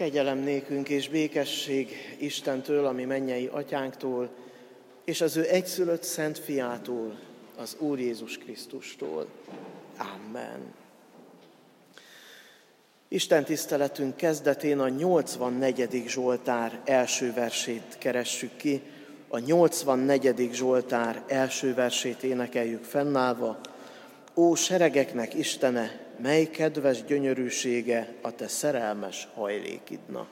Kegyelem nékünk és békesség Istentől, ami mennyei atyánktól, és az ő egyszülött szent fiától, az Úr Jézus Krisztustól. Amen. Isten tiszteletünk kezdetén a 84. Zsoltár első versét keressük ki. A 84. Zsoltár első versét énekeljük fennállva. Ó, seregeknek Istene, mely kedves gyönyörűsége a te szerelmes hajlékidnak.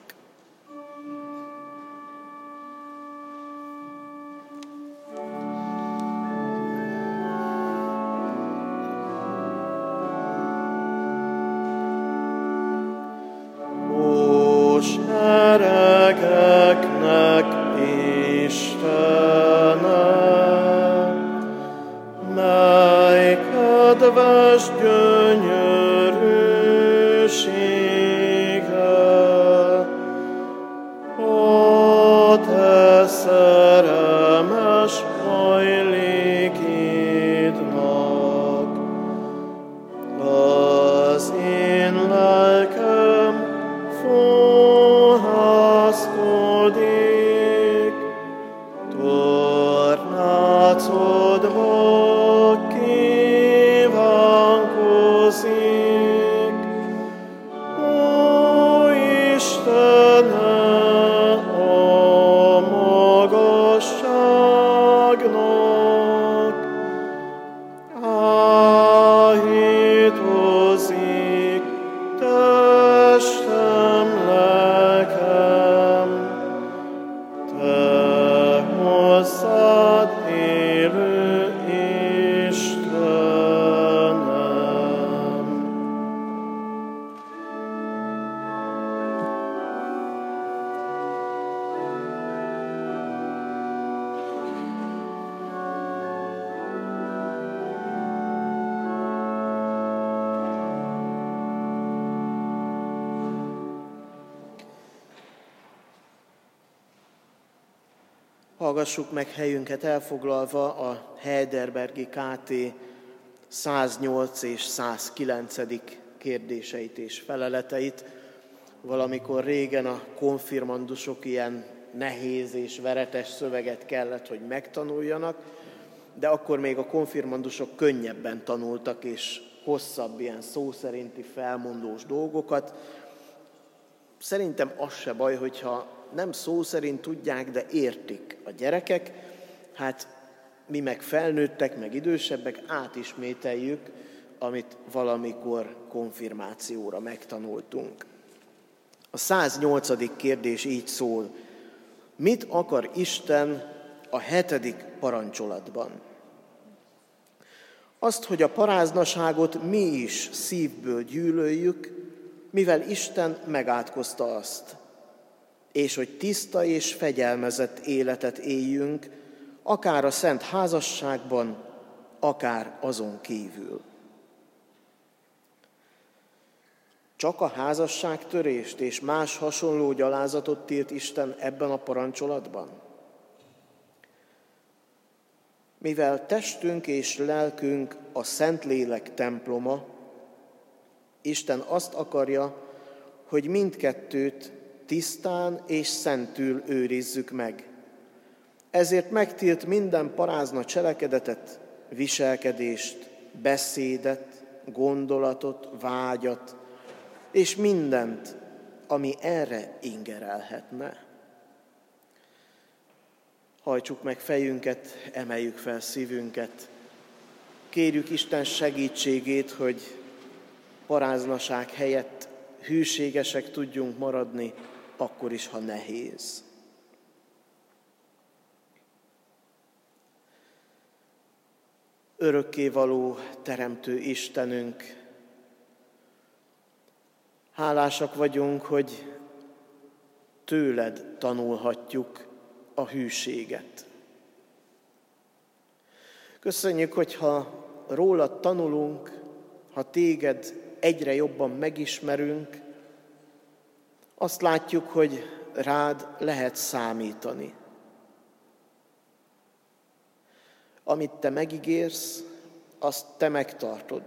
Hallgassuk meg helyünket elfoglalva a Heidelbergi KT 108 és 109. kérdéseit és feleleteit. Valamikor régen a konfirmandusok ilyen nehéz és veretes szöveget kellett, hogy megtanuljanak, de akkor még a konfirmandusok könnyebben tanultak, és hosszabb ilyen szó szerinti felmondós dolgokat. Szerintem az se baj, hogyha nem szó szerint tudják, de értik a gyerekek, hát mi meg felnőttek, meg idősebbek átismételjük, amit valamikor konfirmációra megtanultunk. A 108. kérdés így szól. Mit akar Isten a hetedik parancsolatban? Azt, hogy a paráznaságot mi is szívből gyűlöljük, mivel Isten megátkozta azt és hogy tiszta és fegyelmezett életet éljünk, akár a szent házasságban, akár azon kívül. Csak a házasságtörést és más hasonló gyalázatot tilt Isten ebben a parancsolatban? Mivel testünk és lelkünk a Szentlélek temploma, Isten azt akarja, hogy mindkettőt tisztán és szentül őrizzük meg. Ezért megtilt minden parázna cselekedetet, viselkedést, beszédet, gondolatot, vágyat, és mindent, ami erre ingerelhetne. Hajtsuk meg fejünket, emeljük fel szívünket. Kérjük Isten segítségét, hogy paráznaság helyett hűségesek tudjunk maradni, akkor is, ha nehéz. Örökkévaló Teremtő Istenünk, hálásak vagyunk, hogy tőled tanulhatjuk a hűséget. Köszönjük, hogyha rólad tanulunk, ha téged egyre jobban megismerünk, azt látjuk, hogy rád lehet számítani. Amit te megígérsz, azt te megtartod.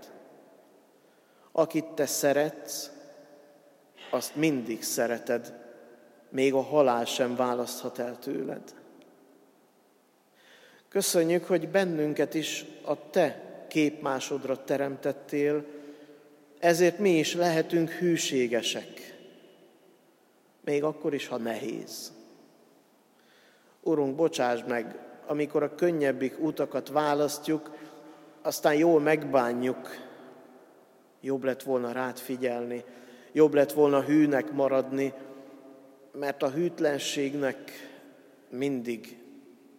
Akit te szeretsz, azt mindig szereted, még a halál sem választhat el tőled. Köszönjük, hogy bennünket is a Te képmásodra teremtettél, ezért mi is lehetünk hűségesek, még akkor is, ha nehéz. Urunk, bocsáss meg, amikor a könnyebbik utakat választjuk, aztán jól megbánjuk, jobb lett volna rád figyelni, jobb lett volna hűnek maradni, mert a hűtlenségnek mindig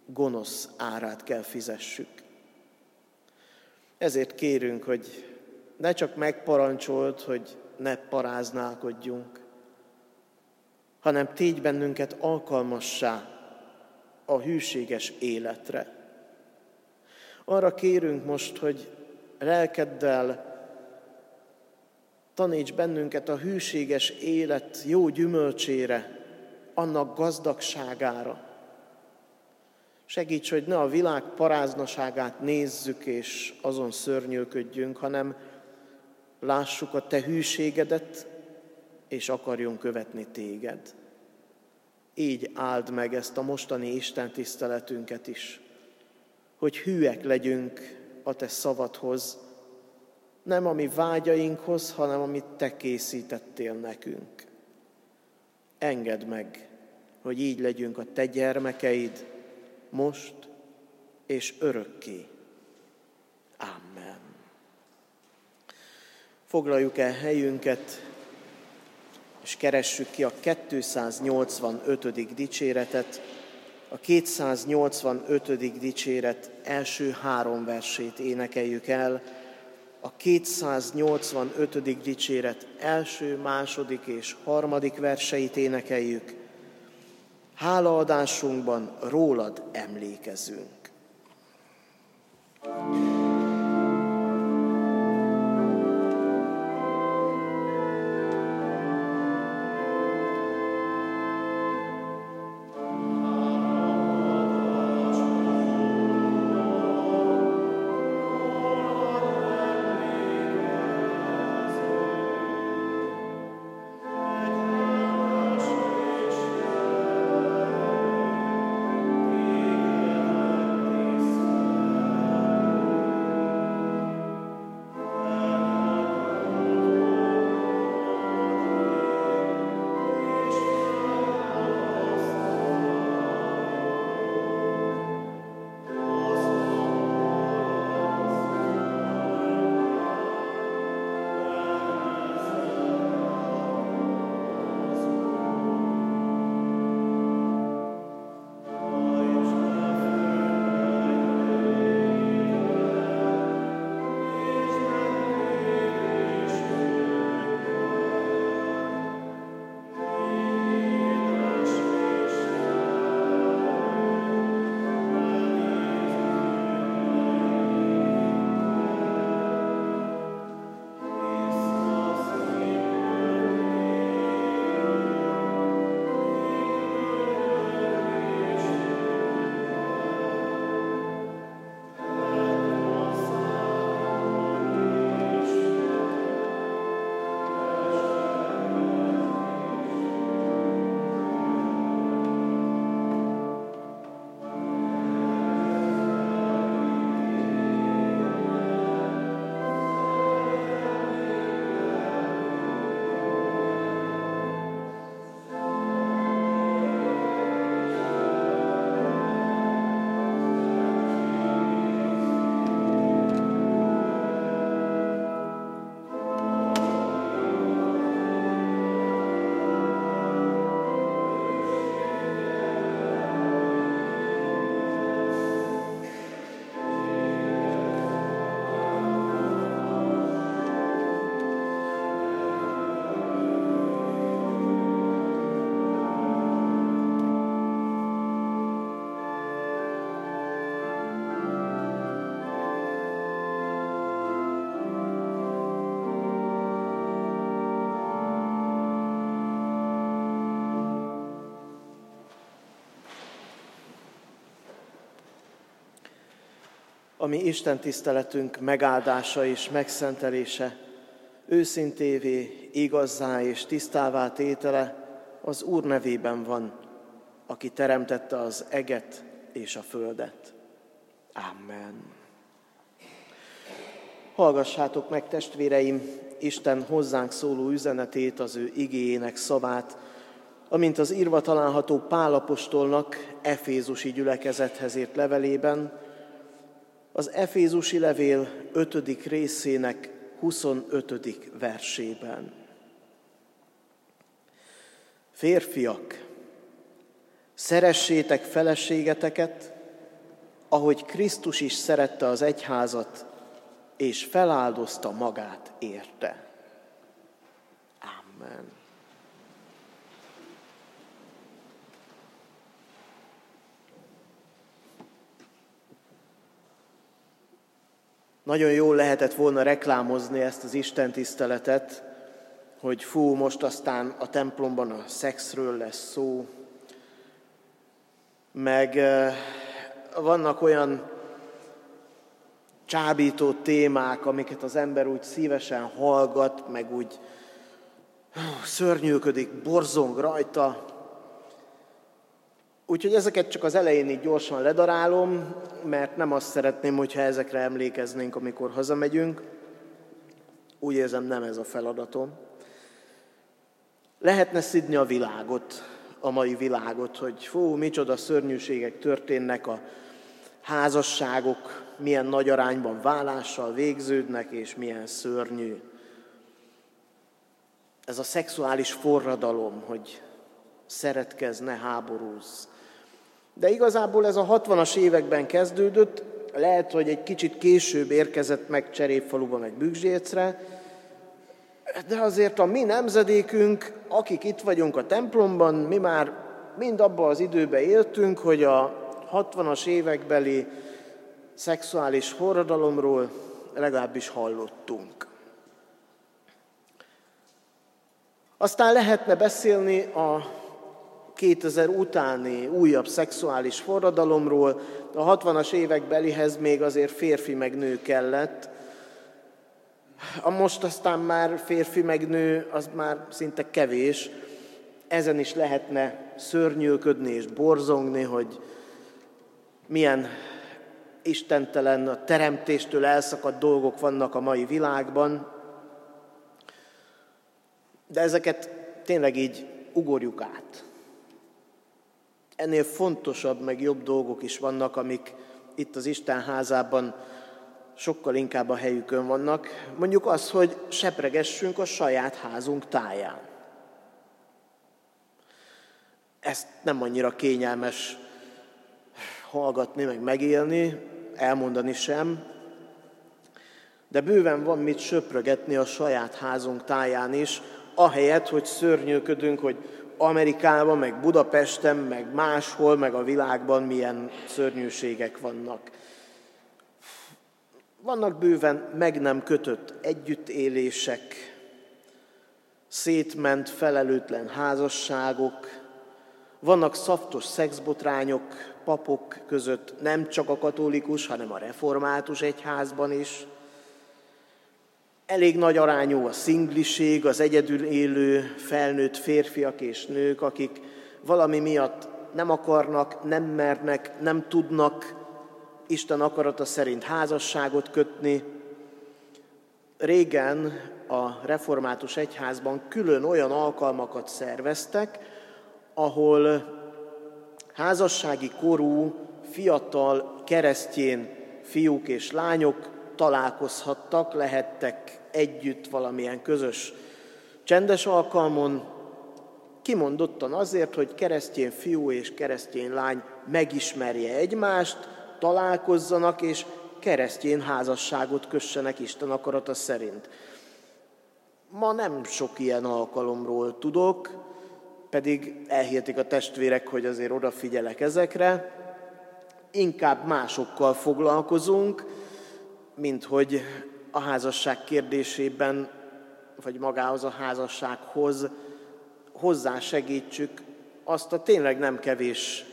gonosz árát kell fizessük. Ezért kérünk, hogy ne csak megparancsolt, hogy ne paráználkodjunk, hanem tégy bennünket alkalmassá a hűséges életre. Arra kérünk most, hogy lelkeddel taníts bennünket a hűséges élet jó gyümölcsére, annak gazdagságára. Segíts, hogy ne a világ paráznaságát nézzük és azon szörnyűködjünk, hanem lássuk a Te hűségedet, és akarjunk követni Téged. Így áld meg ezt a mostani Isten tiszteletünket is, hogy hűek legyünk a Te szavadhoz, nem a mi vágyainkhoz, hanem amit Te készítettél nekünk. Engedd meg, hogy így legyünk a Te gyermekeid, most és örökké. Amen. Foglaljuk el helyünket, és keressük ki a 285. dicséretet, a 285. dicséret első három versét énekeljük el, a 285. dicséret első, második és harmadik verseit énekeljük. Hálaadásunkban rólad emlékezünk. thank a mi Isten tiszteletünk megáldása és megszentelése őszintévé, igazzá és tisztává tétele az Úr nevében van, aki teremtette az eget és a földet. Amen. Hallgassátok meg, testvéreim, Isten hozzánk szóló üzenetét, az ő igéjének szavát, amint az írva található Pálapostolnak Efézusi gyülekezethez írt levelében, az Efézusi levél 5. részének 25. versében. Férfiak, szeressétek feleségeteket, ahogy Krisztus is szerette az egyházat, és feláldozta magát érte. Amen. Nagyon jól lehetett volna reklámozni ezt az Isten tiszteletet, hogy fú, most aztán a templomban a szexről lesz szó, meg vannak olyan csábító témák, amiket az ember úgy szívesen hallgat, meg úgy szörnyűködik, borzong rajta. Úgyhogy ezeket csak az elején így gyorsan ledarálom, mert nem azt szeretném, hogyha ezekre emlékeznénk, amikor hazamegyünk. Úgy érzem, nem ez a feladatom. Lehetne szidni a világot, a mai világot, hogy fú, micsoda szörnyűségek történnek, a házasságok milyen nagy arányban vállással végződnek, és milyen szörnyű. Ez a szexuális forradalom, hogy szeretkezz, ne háborúzz. De igazából ez a 60-as években kezdődött, lehet, hogy egy kicsit később érkezett meg Cserépfaluba, meg Bükzsécre, de azért a mi nemzedékünk, akik itt vagyunk a templomban, mi már mind abban az időben éltünk, hogy a 60-as évekbeli szexuális forradalomról legalábbis hallottunk. Aztán lehetne beszélni a 2000 utáni újabb szexuális forradalomról. A 60-as évek belihez még azért férfi meg nő kellett. A most aztán már férfi meg nő, az már szinte kevés. Ezen is lehetne szörnyűködni és borzongni, hogy milyen istentelen, a teremtéstől elszakadt dolgok vannak a mai világban. De ezeket tényleg így ugorjuk át. Ennél fontosabb, meg jobb dolgok is vannak, amik itt az Isten házában sokkal inkább a helyükön vannak. Mondjuk az, hogy sepregessünk a saját házunk táján. Ezt nem annyira kényelmes hallgatni, meg megélni, elmondani sem, de bőven van mit söprögetni a saját házunk táján is, ahelyett, hogy szörnyűködünk, hogy Amerikában, meg Budapesten, meg máshol, meg a világban milyen szörnyűségek vannak. Vannak bőven meg nem kötött együttélések, szétment felelőtlen házasságok, vannak szaftos szexbotrányok papok között, nem csak a katolikus, hanem a református egyházban is. Elég nagy arányú a szingliség, az egyedül élő felnőtt férfiak és nők, akik valami miatt nem akarnak, nem mernek, nem tudnak Isten akarata szerint házasságot kötni. Régen a református egyházban külön olyan alkalmakat szerveztek, ahol házassági korú, fiatal keresztjén fiúk és lányok találkozhattak, lehettek együtt valamilyen közös csendes alkalmon, kimondottan azért, hogy keresztjén fiú és keresztjén lány megismerje egymást, találkozzanak és keresztjén házasságot kössenek Isten akarata szerint. Ma nem sok ilyen alkalomról tudok, pedig elhihetik a testvérek, hogy azért odafigyelek ezekre, inkább másokkal foglalkozunk, mint hogy a házasság kérdésében, vagy magához a házassághoz hozzá segítsük azt a tényleg nem kevés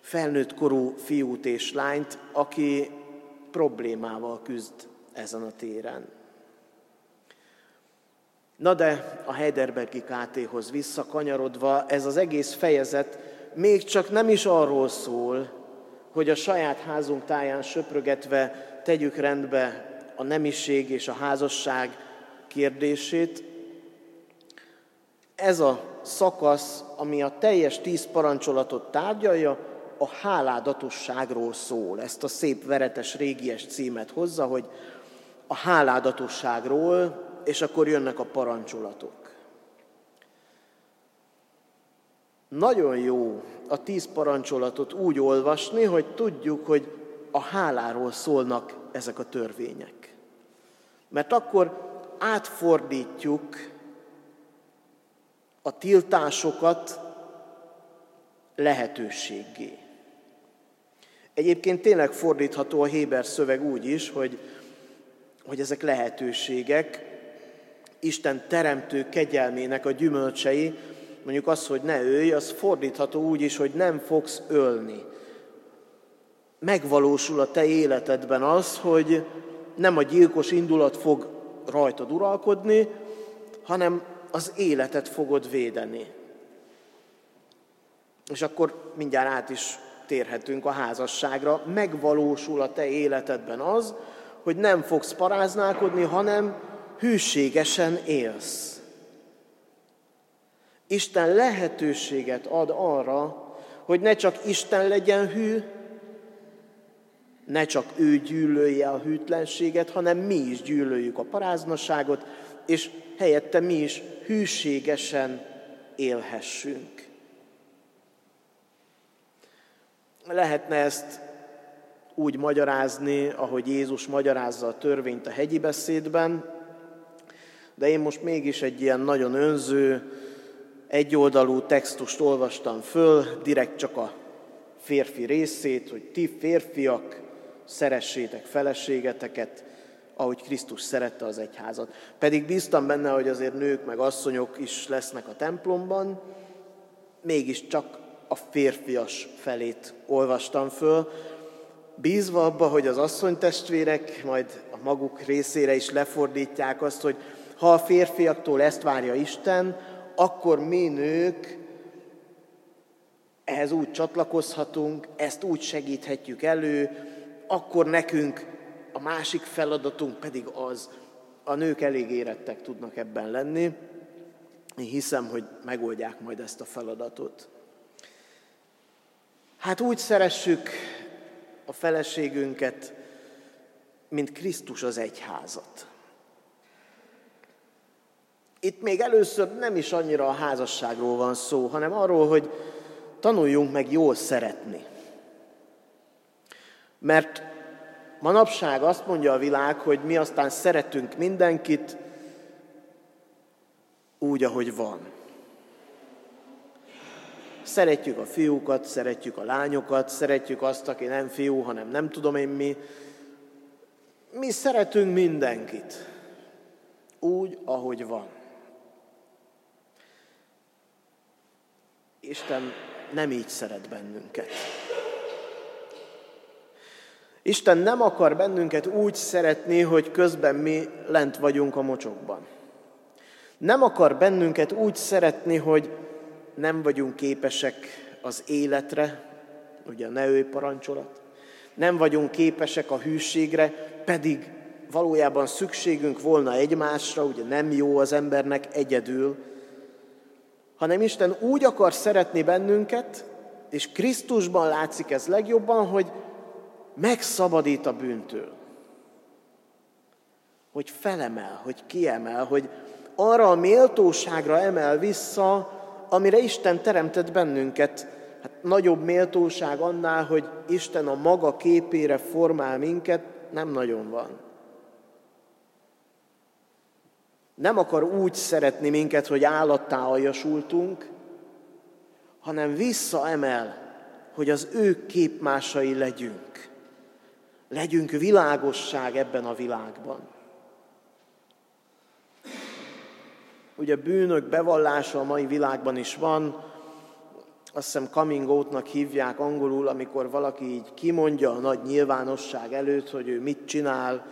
felnőtt korú fiút és lányt, aki problémával küzd ezen a téren. Na de a Heidelbergi KT-hoz visszakanyarodva, ez az egész fejezet még csak nem is arról szól, hogy a saját házunk táján söprögetve tegyük rendbe a nemiség és a házasság kérdését. Ez a szakasz, ami a teljes tíz parancsolatot tárgyalja, a háládatosságról szól. Ezt a szép veretes régies címet hozza, hogy a háládatosságról, és akkor jönnek a parancsolatok. Nagyon jó a tíz parancsolatot úgy olvasni, hogy tudjuk, hogy a háláról szólnak ezek a törvények. Mert akkor átfordítjuk a tiltásokat lehetőséggé. Egyébként tényleg fordítható a Héber szöveg úgy is, hogy, hogy ezek lehetőségek, Isten teremtő kegyelmének a gyümölcsei, mondjuk az, hogy ne ölj, az fordítható úgy is, hogy nem fogsz ölni. Megvalósul a te életedben az, hogy nem a gyilkos indulat fog rajtad uralkodni, hanem az életet fogod védeni. És akkor mindjárt át is térhetünk a házasságra. Megvalósul a te életedben az, hogy nem fogsz paráználkodni, hanem hűségesen élsz. Isten lehetőséget ad arra, hogy ne csak Isten legyen hű, ne csak ő gyűlölje a hűtlenséget, hanem mi is gyűlöljük a paráznaságot, és helyette mi is hűségesen élhessünk. Lehetne ezt úgy magyarázni, ahogy Jézus magyarázza a törvényt a hegyi beszédben, de én most mégis egy ilyen nagyon önző, egyoldalú textust olvastam föl, direkt csak a férfi részét, hogy ti férfiak szeressétek feleségeteket, ahogy Krisztus szerette az egyházat. Pedig bíztam benne, hogy azért nők meg asszonyok is lesznek a templomban, mégis csak a férfias felét olvastam föl, bízva abba, hogy az asszonytestvérek majd a maguk részére is lefordítják azt, hogy ha a férfiaktól ezt várja Isten, akkor mi nők ehhez úgy csatlakozhatunk, ezt úgy segíthetjük elő, akkor nekünk a másik feladatunk pedig az, a nők elég érettek tudnak ebben lenni. Én hiszem, hogy megoldják majd ezt a feladatot. Hát úgy szeressük a feleségünket, mint Krisztus az egyházat. Itt még először nem is annyira a házasságról van szó, hanem arról, hogy tanuljunk meg jól szeretni. Mert manapság azt mondja a világ, hogy mi aztán szeretünk mindenkit úgy, ahogy van. Szeretjük a fiúkat, szeretjük a lányokat, szeretjük azt, aki nem fiú, hanem nem tudom én mi. Mi szeretünk mindenkit úgy, ahogy van. Isten nem így szeret bennünket. Isten nem akar bennünket úgy szeretni, hogy közben mi lent vagyunk a mocsokban. Nem akar bennünket úgy szeretni, hogy nem vagyunk képesek az életre, ugye a ne parancsolat, nem vagyunk képesek a hűségre, pedig valójában szükségünk volna egymásra, ugye nem jó az embernek egyedül, hanem Isten úgy akar szeretni bennünket, és Krisztusban látszik ez legjobban, hogy megszabadít a bűntől. Hogy felemel, hogy kiemel, hogy arra a méltóságra emel vissza, amire Isten teremtett bennünket. Hát nagyobb méltóság annál, hogy Isten a maga képére formál minket, nem nagyon van. Nem akar úgy szeretni minket, hogy állattá aljasultunk, hanem visszaemel, hogy az ő képmásai legyünk. Legyünk világosság ebben a világban. Ugye bűnök bevallása a mai világban is van, azt hiszem coming out hívják angolul, amikor valaki így kimondja a nagy nyilvánosság előtt, hogy ő mit csinál,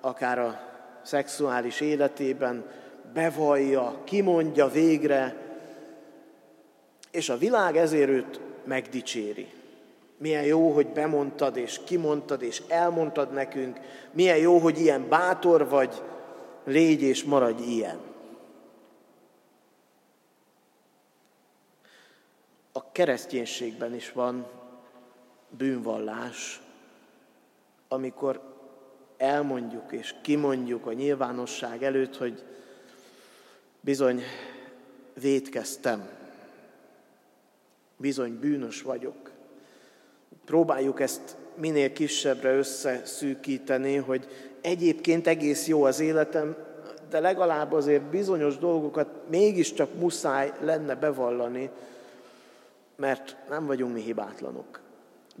akár a szexuális életében, bevallja, kimondja végre, és a világ ezért őt megdicséri. Milyen jó, hogy bemondtad és kimondtad és elmondtad nekünk, milyen jó, hogy ilyen bátor vagy, légy és maradj ilyen. A kereszténységben is van bűnvallás, amikor elmondjuk és kimondjuk a nyilvánosság előtt, hogy bizony vétkeztem, bizony bűnös vagyok. Próbáljuk ezt minél kisebbre összeszűkíteni, hogy egyébként egész jó az életem, de legalább azért bizonyos dolgokat mégiscsak muszáj lenne bevallani, mert nem vagyunk mi hibátlanok.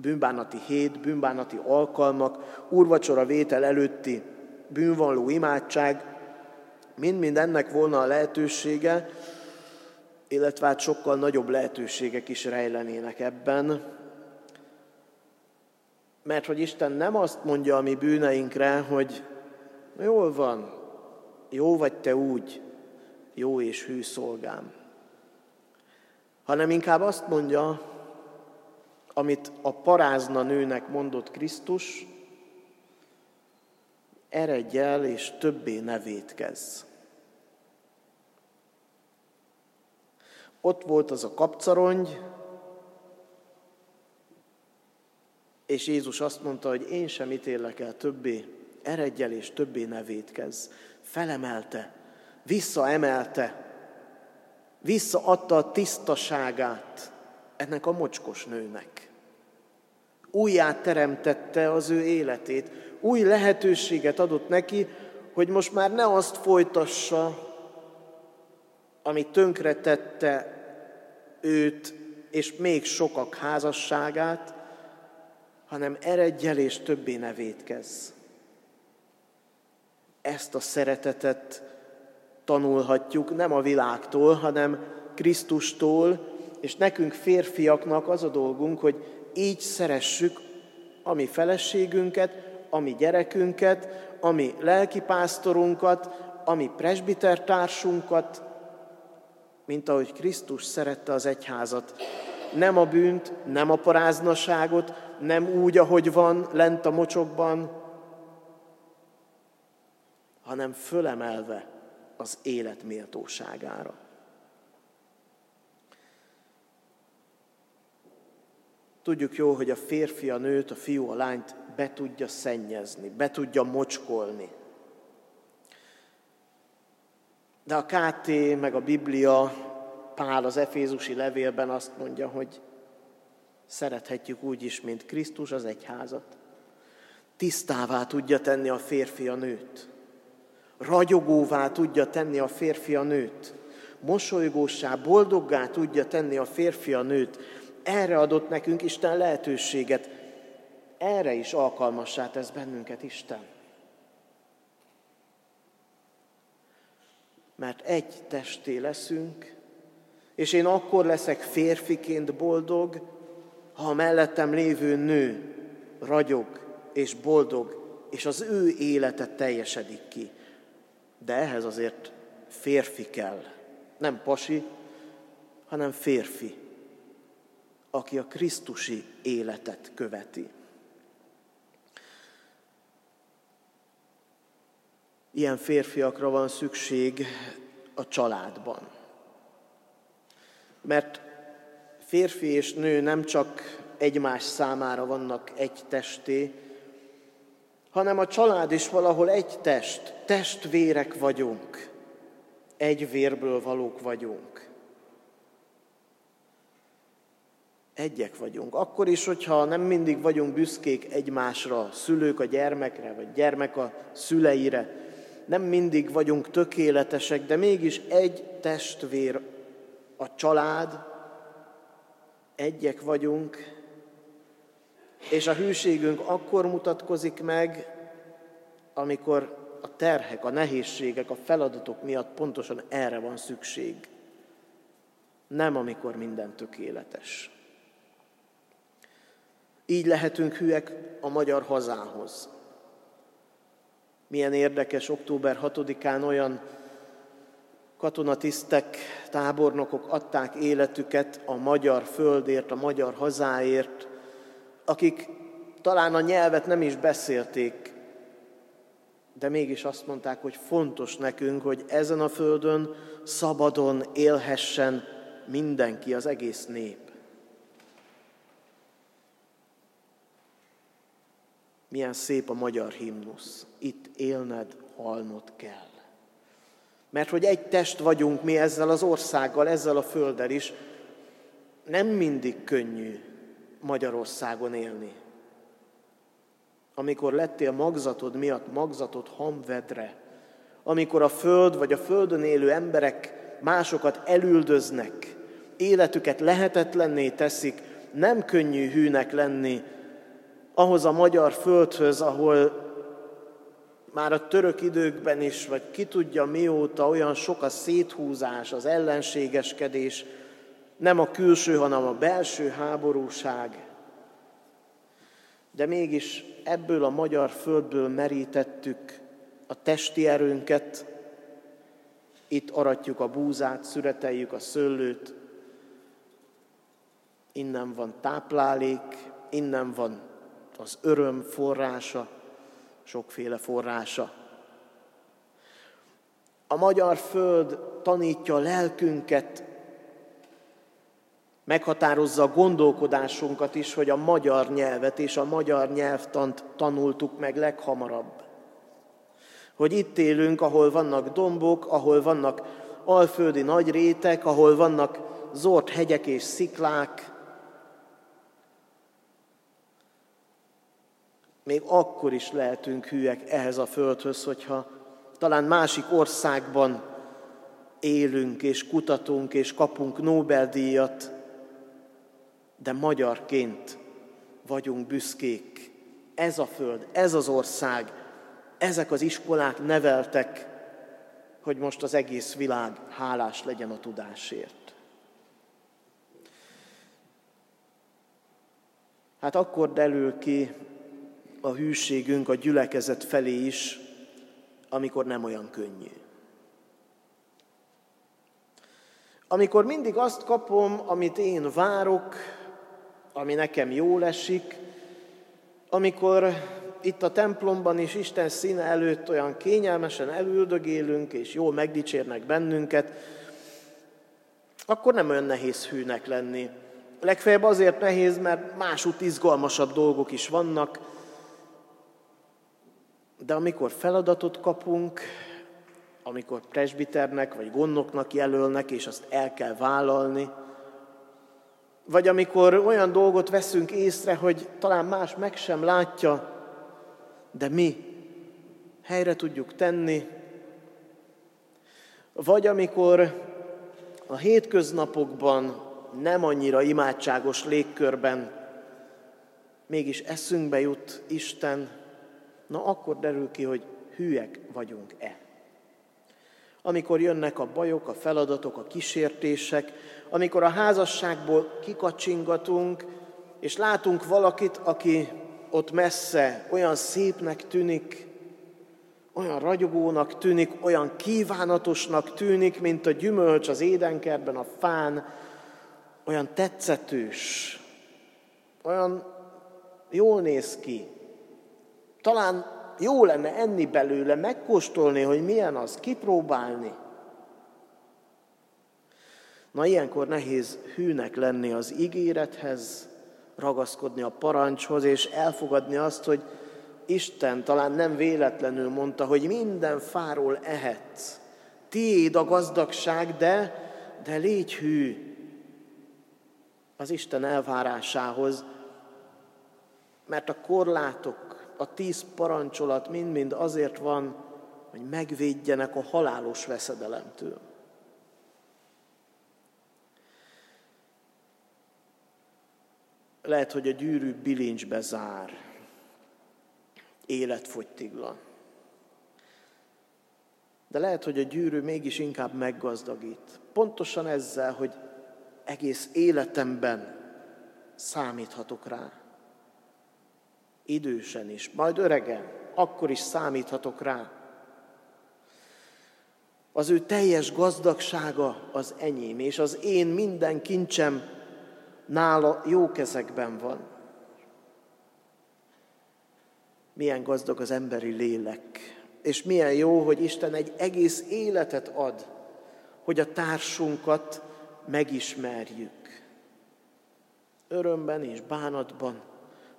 Bűnbánati hét, bűnbánati alkalmak, úrvacsora vétel előtti bűnvalló imádság, mind-mind ennek volna a lehetősége, illetve hát sokkal nagyobb lehetőségek is rejlenének ebben, mert hogy Isten nem azt mondja a mi bűneinkre, hogy jól van, jó vagy te úgy, jó és hű szolgám, hanem inkább azt mondja, amit a parázna nőnek mondott Krisztus, eredj el és többé ne védkezz. Ott volt az a kapcarongy, és Jézus azt mondta, hogy én sem ítélek el többé, eredj el és többé ne védkezz. Felemelte, visszaemelte, visszaadta a tisztaságát ennek a mocskos nőnek. Újját teremtette az ő életét, új lehetőséget adott neki, hogy most már ne azt folytassa, ami tönkretette őt és még sokak házasságát, hanem eredj és többé ne védkezz. Ezt a szeretetet tanulhatjuk nem a világtól, hanem Krisztustól, és nekünk férfiaknak az a dolgunk, hogy így szeressük a mi feleségünket, a mi gyerekünket, a mi lelkipásztorunkat, a mi presbitertársunkat, mint ahogy Krisztus szerette az egyházat. Nem a bűnt, nem a paráznaságot, nem úgy, ahogy van lent a mocsokban, hanem fölemelve az élet méltóságára. Tudjuk jó, hogy a férfi a nőt, a fiú a lányt be tudja szennyezni, be tudja mocskolni. De a KT meg a Biblia, Pál az Efézusi levélben azt mondja, hogy szerethetjük úgy is, mint Krisztus az egyházat. Tisztává tudja tenni a férfi a nőt. Ragyogóvá tudja tenni a férfi a nőt. Mosolygósá, boldoggá tudja tenni a férfi a nőt. Erre adott nekünk Isten lehetőséget. Erre is alkalmassá tesz bennünket Isten. mert egy testé leszünk, és én akkor leszek férfiként boldog, ha a mellettem lévő nő ragyog és boldog, és az ő élete teljesedik ki. De ehhez azért férfi kell. Nem pasi, hanem férfi, aki a Krisztusi életet követi. Ilyen férfiakra van szükség a családban. Mert férfi és nő nem csak egymás számára vannak egy testé, hanem a család is valahol egy test, testvérek vagyunk, egy vérből valók vagyunk. Egyek vagyunk. Akkor is, hogyha nem mindig vagyunk büszkék egymásra, szülők a gyermekre, vagy gyermek a szüleire, nem mindig vagyunk tökéletesek, de mégis egy testvér a család, egyek vagyunk, és a hűségünk akkor mutatkozik meg, amikor a terhek, a nehézségek, a feladatok miatt pontosan erre van szükség. Nem amikor minden tökéletes. Így lehetünk hűek a magyar hazához. Milyen érdekes, október 6-án olyan katonatisztek, tábornokok adták életüket a magyar földért, a magyar hazáért, akik talán a nyelvet nem is beszélték, de mégis azt mondták, hogy fontos nekünk, hogy ezen a földön szabadon élhessen mindenki, az egész nép. Milyen szép a magyar himnusz. Itt élned, halnod kell. Mert hogy egy test vagyunk mi ezzel az országgal, ezzel a földdel is, nem mindig könnyű Magyarországon élni. Amikor lettél magzatod miatt magzatod hamvedre, amikor a föld vagy a földön élő emberek másokat elüldöznek, életüket lehetetlenné teszik, nem könnyű hűnek lenni ahhoz a magyar földhöz, ahol már a török időkben is, vagy ki tudja mióta olyan sok a széthúzás, az ellenségeskedés, nem a külső, hanem a belső háborúság. De mégis ebből a magyar földből merítettük a testi erőnket, itt aratjuk a búzát, szüreteljük a szőlőt, innen van táplálék, innen van az öröm forrása, sokféle forrása. A magyar föld tanítja a lelkünket, meghatározza a gondolkodásunkat is, hogy a magyar nyelvet és a magyar nyelvtant tanultuk meg leghamarabb. Hogy itt élünk, ahol vannak dombok, ahol vannak alföldi nagy rétek, ahol vannak zord hegyek és sziklák, még akkor is lehetünk hűek ehhez a földhöz, hogyha talán másik országban élünk és kutatunk és kapunk Nobel-díjat, de magyarként vagyunk büszkék. Ez a föld, ez az ország, ezek az iskolák neveltek, hogy most az egész világ hálás legyen a tudásért. Hát akkor derül ki a hűségünk a gyülekezet felé is, amikor nem olyan könnyű. Amikor mindig azt kapom, amit én várok, ami nekem jól esik, amikor itt a templomban is Isten színe előtt olyan kényelmesen elüldögélünk, és jól megdicsérnek bennünket, akkor nem olyan nehéz hűnek lenni. Legfeljebb azért nehéz, mert másút izgalmasabb dolgok is vannak, de amikor feladatot kapunk, amikor presbiternek vagy gondnoknak jelölnek, és azt el kell vállalni, vagy amikor olyan dolgot veszünk észre, hogy talán más meg sem látja, de mi helyre tudjuk tenni, vagy amikor a hétköznapokban nem annyira imádságos légkörben mégis eszünkbe jut Isten, na akkor derül ki, hogy hűek vagyunk-e. Amikor jönnek a bajok, a feladatok, a kísértések, amikor a házasságból kikacsingatunk, és látunk valakit, aki ott messze olyan szépnek tűnik, olyan ragyogónak tűnik, olyan kívánatosnak tűnik, mint a gyümölcs az édenkertben, a fán, olyan tetszetős, olyan jól néz ki, talán jó lenne enni belőle, megkóstolni, hogy milyen az, kipróbálni. Na ilyenkor nehéz hűnek lenni az ígérethez, ragaszkodni a parancshoz, és elfogadni azt, hogy Isten talán nem véletlenül mondta, hogy minden fáról ehetsz. Tiéd a gazdagság, de, de légy hű az Isten elvárásához, mert a korlátok a tíz parancsolat mind-mind azért van, hogy megvédjenek a halálos veszedelemtől. Lehet, hogy a gyűrű bilincsbe zár, életfogytiglan. De lehet, hogy a gyűrű mégis inkább meggazdagít. Pontosan ezzel, hogy egész életemben számíthatok rá idősen is, majd öregen, akkor is számíthatok rá. Az ő teljes gazdagsága az enyém, és az én minden kincsem nála jó kezekben van. Milyen gazdag az emberi lélek, és milyen jó, hogy Isten egy egész életet ad, hogy a társunkat megismerjük. Örömben és bánatban,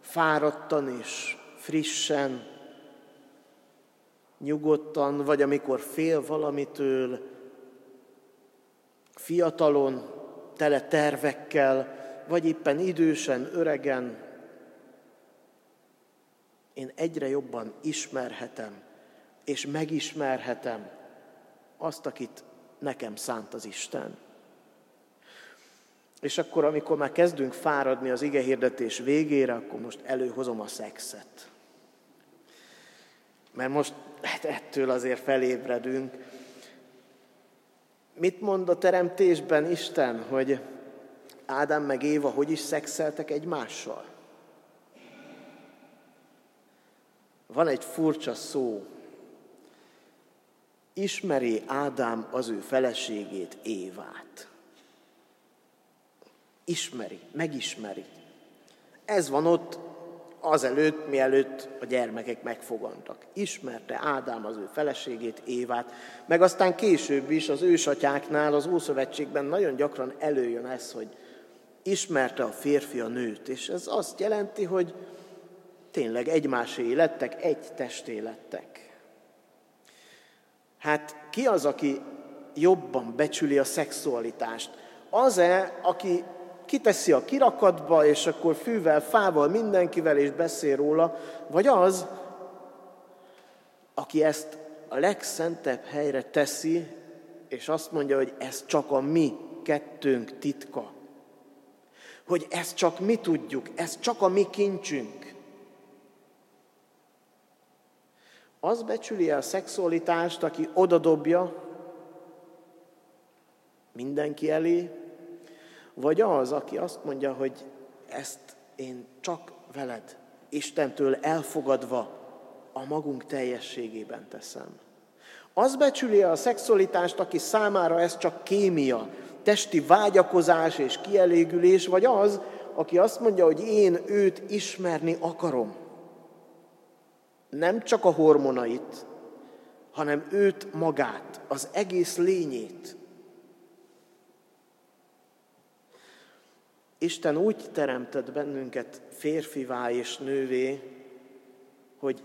fáradtan és frissen, nyugodtan, vagy amikor fél valamitől, fiatalon, tele tervekkel, vagy éppen idősen, öregen, én egyre jobban ismerhetem, és megismerhetem azt, akit nekem szánt az Isten. És akkor, amikor már kezdünk fáradni az ige hirdetés végére, akkor most előhozom a szexet. Mert most hát ettől azért felébredünk. Mit mond a teremtésben Isten, hogy Ádám meg Éva hogy is szexeltek egymással? Van egy furcsa szó. Ismeri Ádám az ő feleségét, Évát. Ismeri, megismeri. Ez van ott azelőtt, mielőtt a gyermekek megfogantak. Ismerte Ádám az ő feleségét, Évát, meg aztán később is az ősatyáknál, az Ószövetségben nagyon gyakran előjön ez, hogy ismerte a férfi a nőt, és ez azt jelenti, hogy tényleg egymásé lettek, egy testé lettek. Hát ki az, aki jobban becsüli a szexualitást? Az-e, aki kiteszi a kirakatba, és akkor fűvel, fával, mindenkivel, és beszél róla, vagy az, aki ezt a legszentebb helyre teszi, és azt mondja, hogy ez csak a mi kettőnk titka. Hogy ezt csak mi tudjuk, ez csak a mi kincsünk. Az becsüli a szexualitást, aki odadobja mindenki elé, vagy az, aki azt mondja, hogy ezt én csak veled, Istentől elfogadva a magunk teljességében teszem. Az becsüli a szexualitást, aki számára ez csak kémia, testi vágyakozás és kielégülés, vagy az, aki azt mondja, hogy én őt ismerni akarom. Nem csak a hormonait, hanem őt magát, az egész lényét. Isten úgy teremtett bennünket férfivá és nővé, hogy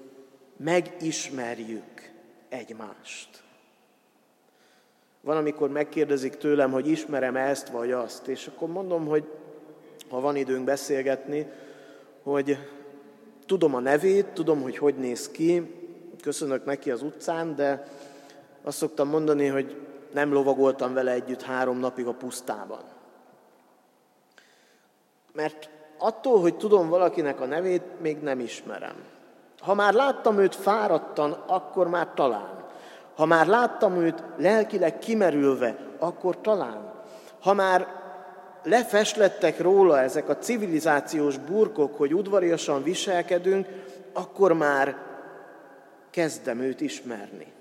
megismerjük egymást. Van, amikor megkérdezik tőlem, hogy ismerem ezt vagy azt, és akkor mondom, hogy ha van időnk beszélgetni, hogy tudom a nevét, tudom, hogy hogy néz ki, köszönök neki az utcán, de azt szoktam mondani, hogy nem lovagoltam vele együtt három napig a pusztában. Mert attól, hogy tudom valakinek a nevét, még nem ismerem. Ha már láttam őt fáradtan, akkor már talán. Ha már láttam őt lelkileg kimerülve, akkor talán. Ha már lefeslettek róla ezek a civilizációs burkok, hogy udvariasan viselkedünk, akkor már kezdem őt ismerni.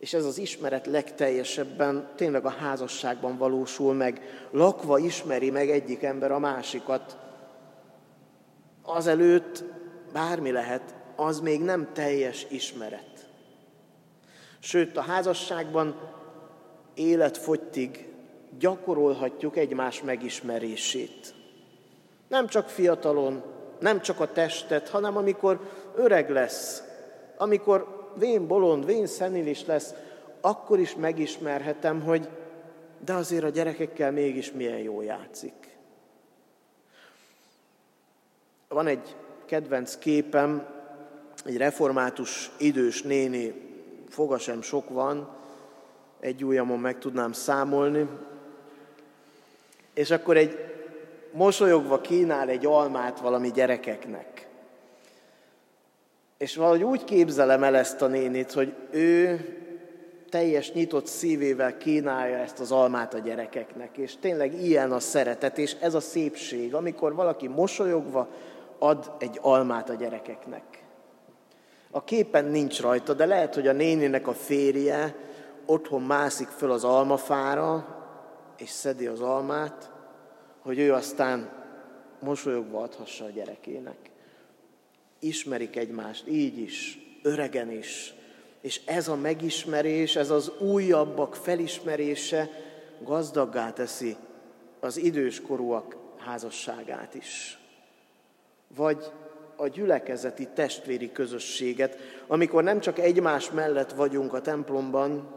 És ez az ismeret legteljesebben tényleg a házasságban valósul meg. Lakva ismeri meg egyik ember a másikat. Azelőtt bármi lehet, az még nem teljes ismeret. Sőt, a házasságban életfogytig gyakorolhatjuk egymás megismerését. Nem csak fiatalon, nem csak a testet, hanem amikor öreg lesz, amikor vén bolond, vén szenilis lesz, akkor is megismerhetem, hogy de azért a gyerekekkel mégis milyen jó játszik. Van egy kedvenc képem, egy református idős néni, foga sem sok van, egy ujjamon meg tudnám számolni, és akkor egy mosolyogva kínál egy almát valami gyerekeknek. És valahogy úgy képzelem el ezt a nénit, hogy ő teljes nyitott szívével kínálja ezt az almát a gyerekeknek, és tényleg ilyen a szeretet, és ez a szépség, amikor valaki mosolyogva ad egy almát a gyerekeknek. A képen nincs rajta, de lehet, hogy a néninek a férje otthon mászik föl az almafára, és szedi az almát, hogy ő aztán mosolyogva adhassa a gyerekének. Ismerik egymást így is, öregen is, és ez a megismerés, ez az újabbak felismerése gazdaggá teszi az időskorúak házasságát is. Vagy a gyülekezeti testvéri közösséget, amikor nem csak egymás mellett vagyunk a templomban,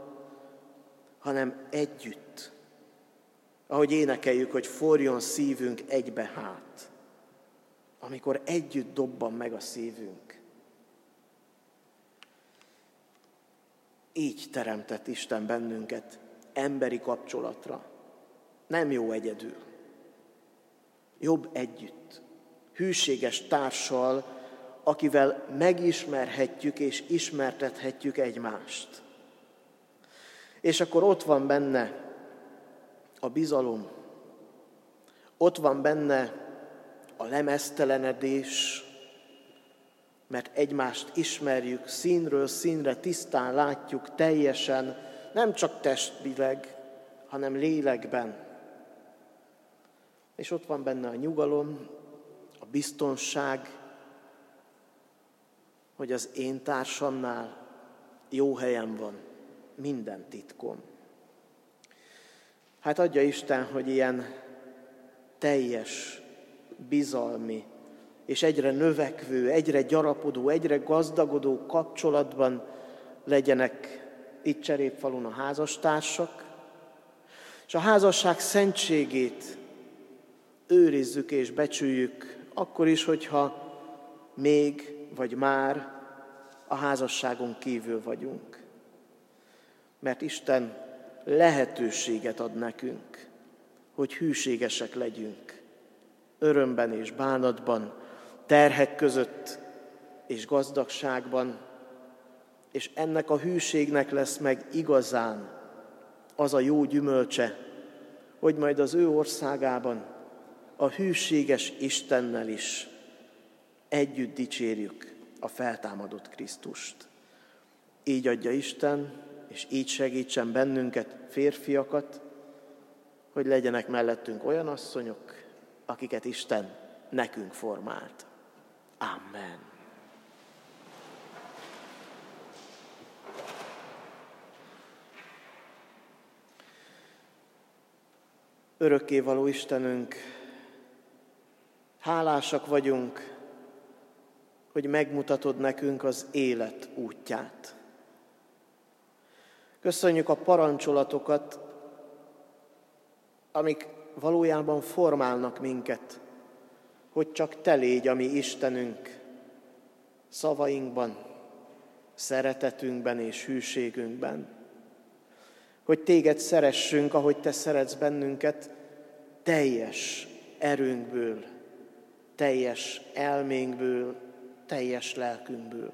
hanem együtt. Ahogy énekeljük, hogy forjon szívünk egybe hát. Amikor együtt dobban meg a szívünk. Így teremtett Isten bennünket emberi kapcsolatra. Nem jó egyedül. Jobb együtt. Hűséges társal, akivel megismerhetjük és ismertethetjük egymást. És akkor ott van benne a bizalom, ott van benne a lemeztelenedés, mert egymást ismerjük, színről színre tisztán látjuk teljesen, nem csak testileg, hanem lélekben. És ott van benne a nyugalom, a biztonság, hogy az én társamnál jó helyen van minden titkom. Hát adja Isten, hogy ilyen teljes, bizalmi, és egyre növekvő, egyre gyarapodó, egyre gazdagodó kapcsolatban legyenek itt Cserépfalun a házastársak, és a házasság szentségét őrizzük és becsüljük, akkor is, hogyha még vagy már a házasságon kívül vagyunk. Mert Isten lehetőséget ad nekünk, hogy hűségesek legyünk, örömben és bánatban, terhek között és gazdagságban, és ennek a hűségnek lesz meg igazán az a jó gyümölcse, hogy majd az ő országában a hűséges Istennel is együtt dicsérjük a feltámadott Krisztust. Így adja Isten, és így segítsen bennünket, férfiakat, hogy legyenek mellettünk olyan asszonyok, akiket Isten nekünk formált. Amen. Örökkévaló Istenünk, hálásak vagyunk, hogy megmutatod nekünk az élet útját. Köszönjük a parancsolatokat, amik valójában formálnak minket, hogy csak Te légy a mi Istenünk szavainkban, szeretetünkben és hűségünkben. Hogy Téged szeressünk, ahogy Te szeretsz bennünket, teljes erőnkből, teljes elménkből, teljes lelkünkből.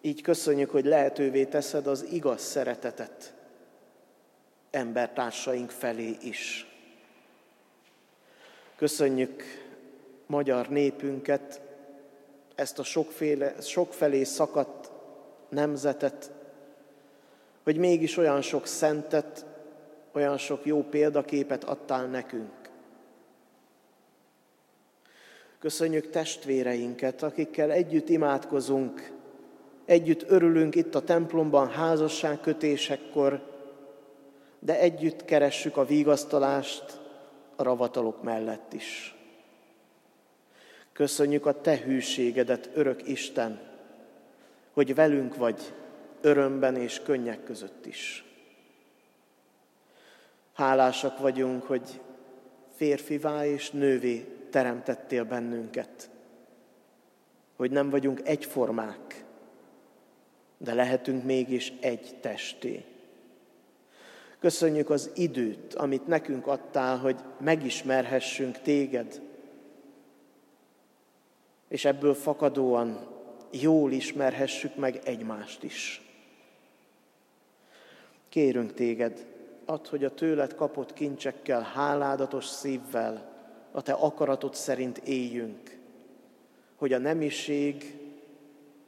Így köszönjük, hogy lehetővé teszed az igaz szeretetet embertársaink felé is. Köszönjük magyar népünket, ezt a sokféle, sokfelé szakadt nemzetet, hogy mégis olyan sok szentet, olyan sok jó példaképet adtál nekünk. Köszönjük testvéreinket, akikkel együtt imádkozunk, együtt örülünk itt a templomban házasságkötésekkor, de együtt keressük a vigasztalást a ravatalok mellett is. Köszönjük a Te hűségedet, örök Isten, hogy velünk vagy örömben és könnyek között is. Hálásak vagyunk, hogy férfivá és nővé teremtettél bennünket, hogy nem vagyunk egyformák, de lehetünk mégis egy testé. Köszönjük az időt, amit nekünk adtál, hogy megismerhessünk téged, és ebből fakadóan jól ismerhessük meg egymást is. Kérünk téged, add, hogy a tőled kapott kincsekkel, háládatos szívvel, a te akaratod szerint éljünk, hogy a nemiség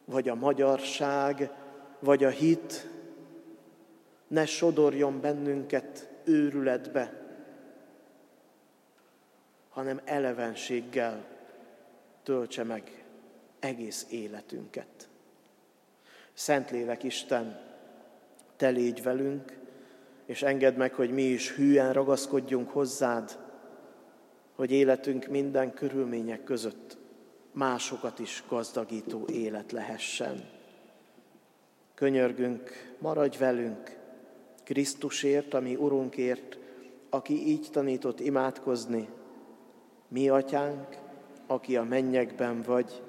vagy a magyarság, vagy a hit ne sodorjon bennünket őrületbe, hanem elevenséggel töltse meg egész életünket. Szentlélek Isten, te légy velünk, és engedd meg, hogy mi is hűen ragaszkodjunk hozzád, hogy életünk minden körülmények között másokat is gazdagító élet lehessen. Könyörgünk, maradj velünk, Krisztusért, ami Urunkért, aki így tanított imádkozni, mi atyánk, aki a mennyekben vagy,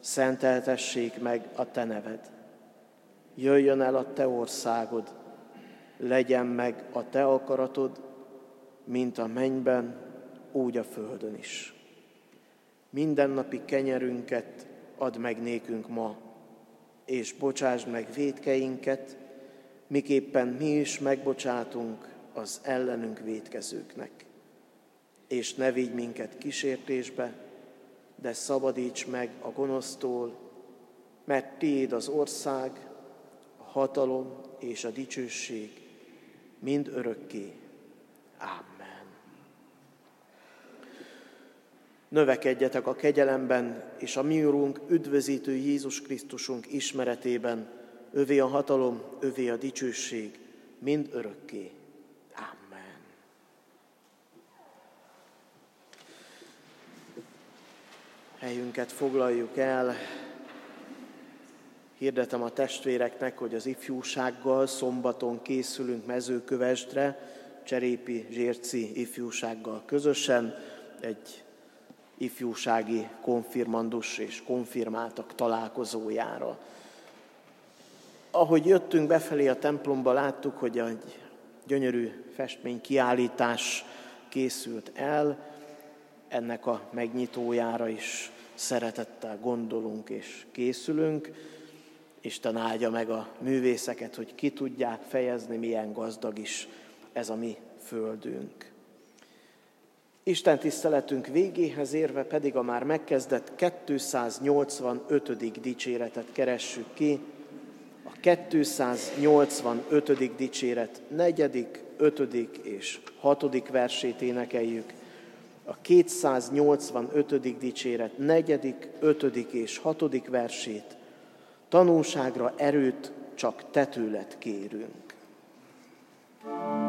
szenteltessék meg a te neved. Jöjjön el a te országod, legyen meg a te akaratod, mint a mennyben, úgy a földön is. Mindennapi kenyerünket add meg nékünk ma, és bocsásd meg védkeinket, miképpen mi is megbocsátunk az ellenünk védkezőknek. És ne vigy minket kísértésbe, de szabadíts meg a gonosztól, mert tiéd az ország, a hatalom és a dicsőség mind örökké. Amen. Növekedjetek a kegyelemben és a mi Urunk, üdvözítő Jézus Krisztusunk ismeretében, övé a hatalom, övé a dicsőség, mind örökké. Amen. Helyünket foglaljuk el. Hirdetem a testvéreknek, hogy az ifjúsággal szombaton készülünk mezőkövesdre, Cserépi Zsérci ifjúsággal közösen egy ifjúsági konfirmandus és konfirmáltak találkozójára. Ahogy jöttünk befelé a templomba, láttuk, hogy egy gyönyörű festmény kiállítás készült el, ennek a megnyitójára is szeretettel gondolunk és készülünk. Isten áldja meg a művészeket, hogy ki tudják fejezni, milyen gazdag is ez a mi földünk. Isten tiszteletünk végéhez érve pedig a már megkezdett 285. dicséretet keressük ki. A 285. dicséret negyedik, ötödik és hatodik versét énekeljük. A 285. dicséret negyedik, ötödik és hatodik versét Tanulságra erőt csak te tőled kérünk. thank you